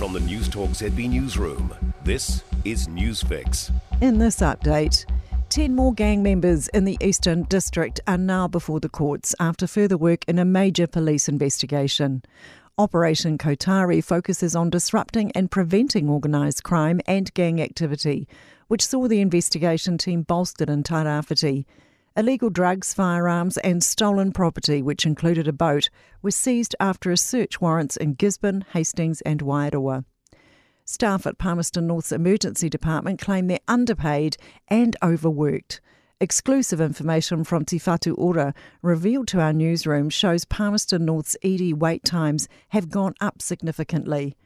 From the Newstalk ZB Newsroom, this is Newsfix. In this update, 10 more gang members in the Eastern District are now before the courts after further work in a major police investigation. Operation Kotari focuses on disrupting and preventing organised crime and gang activity, which saw the investigation team bolstered in Tairāwhiti. Illegal drugs, firearms, and stolen property, which included a boat, were seized after a search warrants in Gisborne, Hastings, and Wairoa. Staff at Palmerston North's emergency department claim they're underpaid and overworked. Exclusive information from Te Whatu Ora revealed to our newsroom shows Palmerston North's ED wait times have gone up significantly.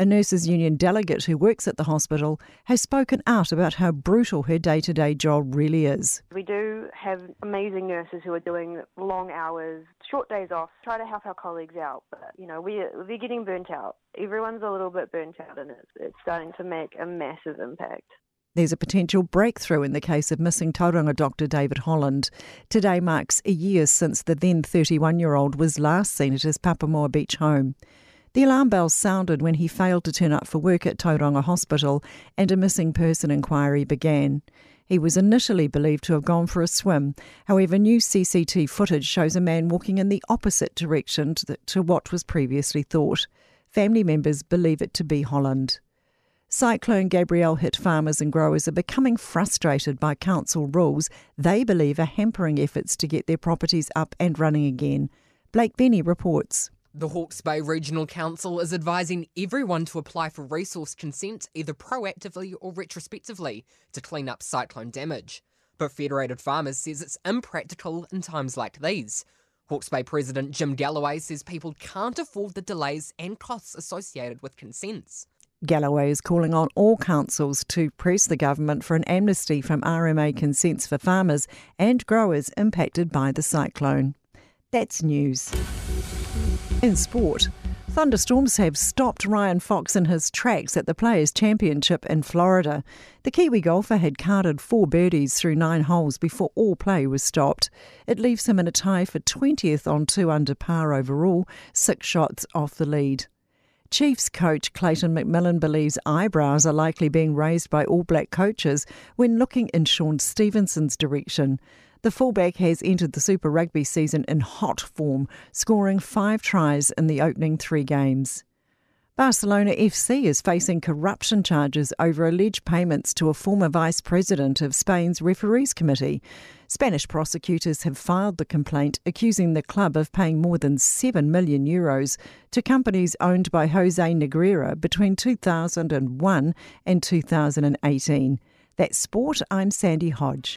A nurses' union delegate who works at the hospital has spoken out about how brutal her day to day job really is. We do have amazing nurses who are doing long hours, short days off, try to help our colleagues out, but you know, we, we're getting burnt out. Everyone's a little bit burnt out and it's, it's starting to make a massive impact. There's a potential breakthrough in the case of missing Tauranga doctor David Holland. Today marks a year since the then 31 year old was last seen at his Papamoa Beach home. The alarm bells sounded when he failed to turn up for work at Tauranga Hospital and a missing person inquiry began. He was initially believed to have gone for a swim. However, new CCT footage shows a man walking in the opposite direction to, the, to what was previously thought. Family members believe it to be Holland. Cyclone Gabrielle hit farmers and growers are becoming frustrated by council rules they believe are hampering efforts to get their properties up and running again. Blake Benny reports. The Hawke's Bay Regional Council is advising everyone to apply for resource consent either proactively or retrospectively to clean up cyclone damage. But Federated Farmers says it's impractical in times like these. Hawke's Bay President Jim Galloway says people can't afford the delays and costs associated with consents. Galloway is calling on all councils to press the government for an amnesty from RMA consents for farmers and growers impacted by the cyclone. That's news. In sport, thunderstorms have stopped Ryan Fox in his tracks at the Players' Championship in Florida. The Kiwi golfer had carded four birdies through nine holes before all play was stopped. It leaves him in a tie for 20th on two under par overall, six shots off the lead. Chiefs coach Clayton McMillan believes eyebrows are likely being raised by All Black coaches when looking in Shaun Stevenson's direction. The fullback has entered the Super Rugby season in hot form, scoring five tries in the opening three games. Barcelona FC is facing corruption charges over alleged payments to a former vice president of Spain's referees committee. Spanish prosecutors have filed the complaint accusing the club of paying more than 7 million euros to companies owned by Jose Negreira between 2001 and 2018. That's sport. I'm Sandy Hodge.